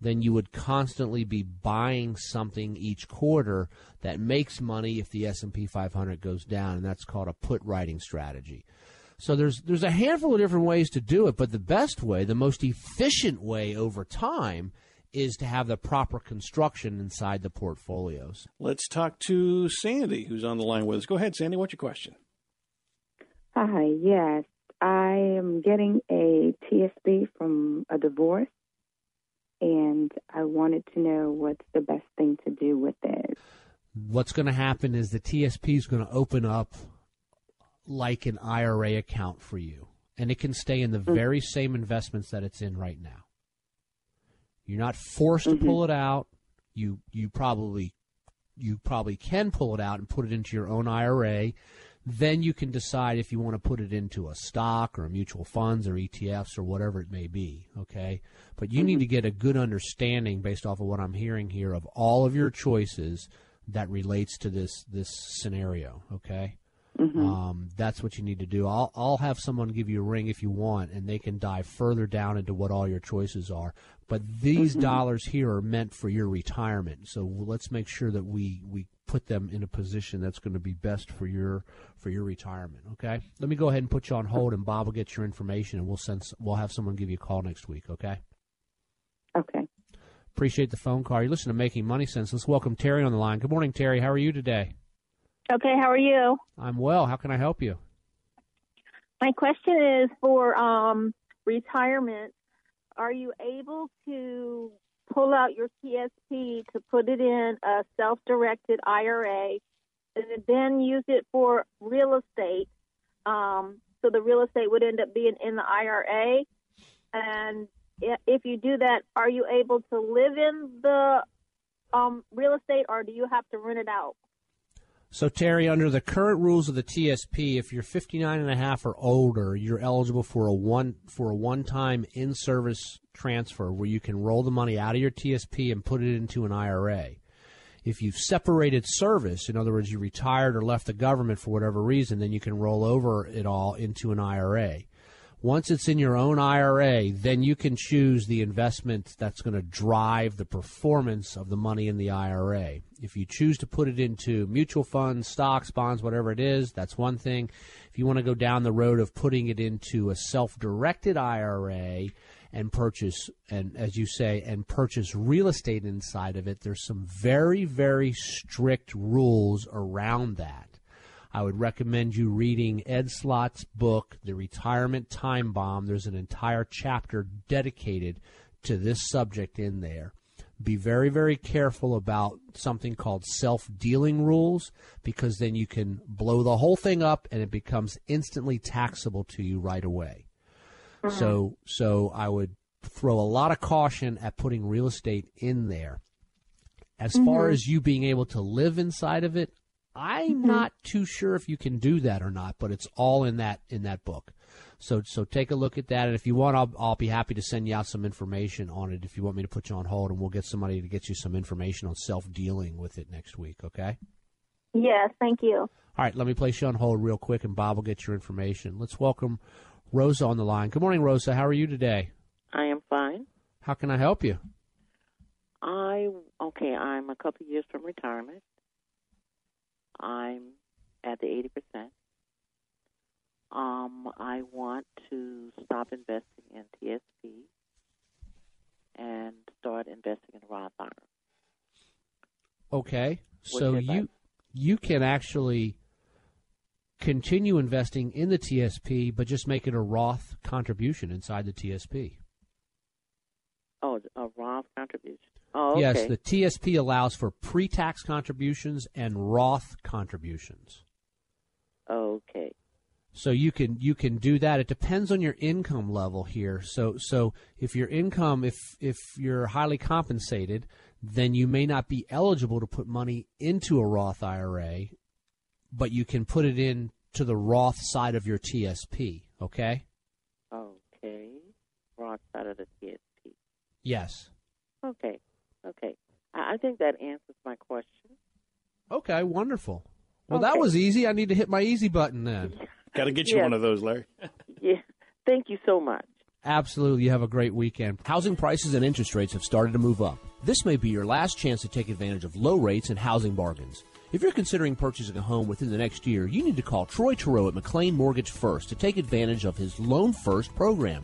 then you would constantly be buying something each quarter that makes money if the S&P 500 goes down and that's called a put writing strategy. So there's there's a handful of different ways to do it, but the best way, the most efficient way over time is to have the proper construction inside the portfolios. Let's talk to Sandy who's on the line with us. Go ahead Sandy, what's your question? Hi, yes. I am getting a TSP from a divorce, and I wanted to know what's the best thing to do with it. What's going to happen is the TSP is going to open up like an IRA account for you, and it can stay in the Mm-hmm. very same investments that it's in right now. You're not forced Mm-hmm. to pull it out. You you probably you probably can pull it out and put it into your own IRA. Then you can decide if you want to put it into a stock or a mutual funds or ETFs or whatever it may be. Okay, but you need to get a good understanding based off of what I'm hearing here of all of your choices that relates to this this scenario. Okay. Um, that's what you need to do. I'll I'll have someone give you a ring if you want, and they can dive further down into what all your choices are. But these Mhm. dollars here are meant for your retirement, so let's make sure that we we put them in a position that's going to be best for your for your retirement. Okay. Let me go ahead and put you on hold, and Bob will get your information, and we'll send we'll have someone give you a call next week. Okay. Okay. Appreciate the phone call. You listen to Making Money Sense. Let's welcome Terry on the line. Good morning, Terry. How are you today? Okay, how are you? I'm well. How can I help you? My question is for um, retirement. Are you able to pull out your TSP to put it in a self-directed IRA and then use it for real estate? Um, so the real estate would end up being in the IRA. And if you do that, are you able to live in the um, real estate or do you have to rent it out? So Terry, under the current rules of the TSP, if you're 59 and a half or older, you're eligible for a one for a one-time in-service transfer where you can roll the money out of your TSP and put it into an IRA. If you've separated service, in other words, you retired or left the government for whatever reason, then you can roll over it all into an IRA. Once it's in your own IRA, then you can choose the investment that's going to drive the performance of the money in the IRA. If you choose to put it into mutual funds, stocks, bonds, whatever it is, that's one thing. If you want to go down the road of putting it into a self-directed IRA and purchase and as you say and purchase real estate inside of it, there's some very very strict rules around that. I would recommend you reading Ed Slott's book, The Retirement Time Bomb. There's an entire chapter dedicated to this subject in there. Be very, very careful about something called self dealing rules because then you can blow the whole thing up and it becomes instantly taxable to you right away. So, so I would throw a lot of caution at putting real estate in there. As far Mhm. as you being able to live inside of it, I'm mm-hmm. not too sure if you can do that or not, but it's all in that in that book. So so take a look at that, and if you want, I'll I'll be happy to send you out some information on it. If you want me to put you on hold, and we'll get somebody to get you some information on self dealing with it next week. Okay. Yes, thank you. All right, let me place you on hold real quick, and Bob will get your information. Let's welcome Rosa on the line. Good morning, Rosa. How are you today? I am fine. How can I help you? I okay. I'm a couple years from retirement. I'm at the eighty percent. Um, I want to stop investing in TSP and start investing in Roth IRA. Okay, so you you can actually continue investing in the TSP, but just make it a Roth contribution inside the TSP. Oh, a Roth contribution. Oh, okay. Yes, the TSP allows for pre-tax contributions and Roth contributions. Okay. So you can you can do that. It depends on your income level here. So so if your income if if you're highly compensated, then you may not be eligible to put money into a Roth IRA, but you can put it in to the Roth side of your TSP, okay? Okay. Roth side of the TSP. Yes. Okay. Okay. I, I think that answers my question. Okay, wonderful. Well, that was easy. I need to hit my easy button then. Got to get you Yes. one of those, Larry. Yeah. Thank you so much. Absolutely. You have a great weekend. Housing prices and interest rates have started to move up. This may be your last chance to take advantage of low rates and housing bargains. If you're considering purchasing a home within the next year, you need to call Troy Terrell at McLean Mortgage First to take advantage of his Loan First program.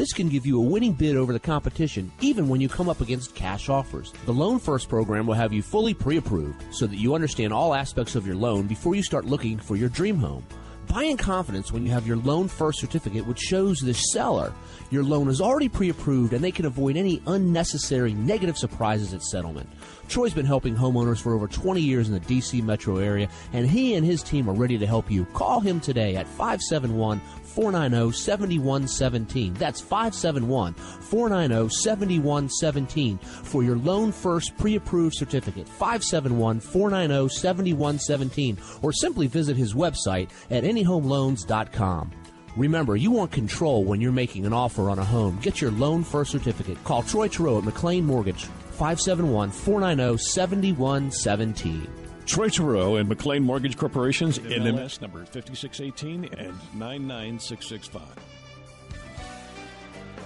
This can give you a winning bid over the competition, even when you come up against cash offers. The Loan First program will have you fully pre approved so that you understand all aspects of your loan before you start looking for your dream home. Buy in confidence when you have your loan first certificate, which shows the seller your loan is already pre approved and they can avoid any unnecessary negative surprises at settlement. Troy's been helping homeowners for over 20 years in the DC metro area, and he and his team are ready to help you. Call him today at 571 490 7117. That's 571 490 7117 for your Loan First pre approved certificate. 571 490 7117. Or simply visit his website at anyhomeloans.com. Remember, you want control when you're making an offer on a home. Get your Loan First certificate. Call Troy Terrell at McLean Mortgage, 571 490 7117. Troy Terrell and McLean Mortgage Corporation's NMLS number 5618 and 99665.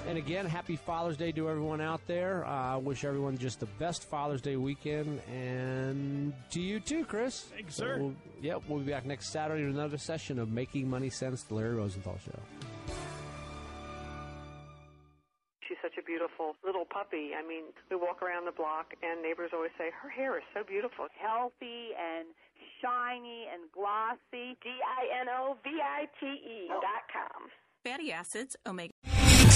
And again, happy Father's Day to everyone out there. I uh, wish everyone just the best Father's Day weekend, and to you too, Chris. Thanks, sir. we'll, yeah, we'll be back next Saturday with another session of Making Money Sense, the Larry Rosenthal Show. She's such a beautiful little puppy. I mean, we walk around the block, and neighbors always say, Her hair is so beautiful. Healthy and shiny and glossy. D I N O V I T E dot com. Fatty acids, omega.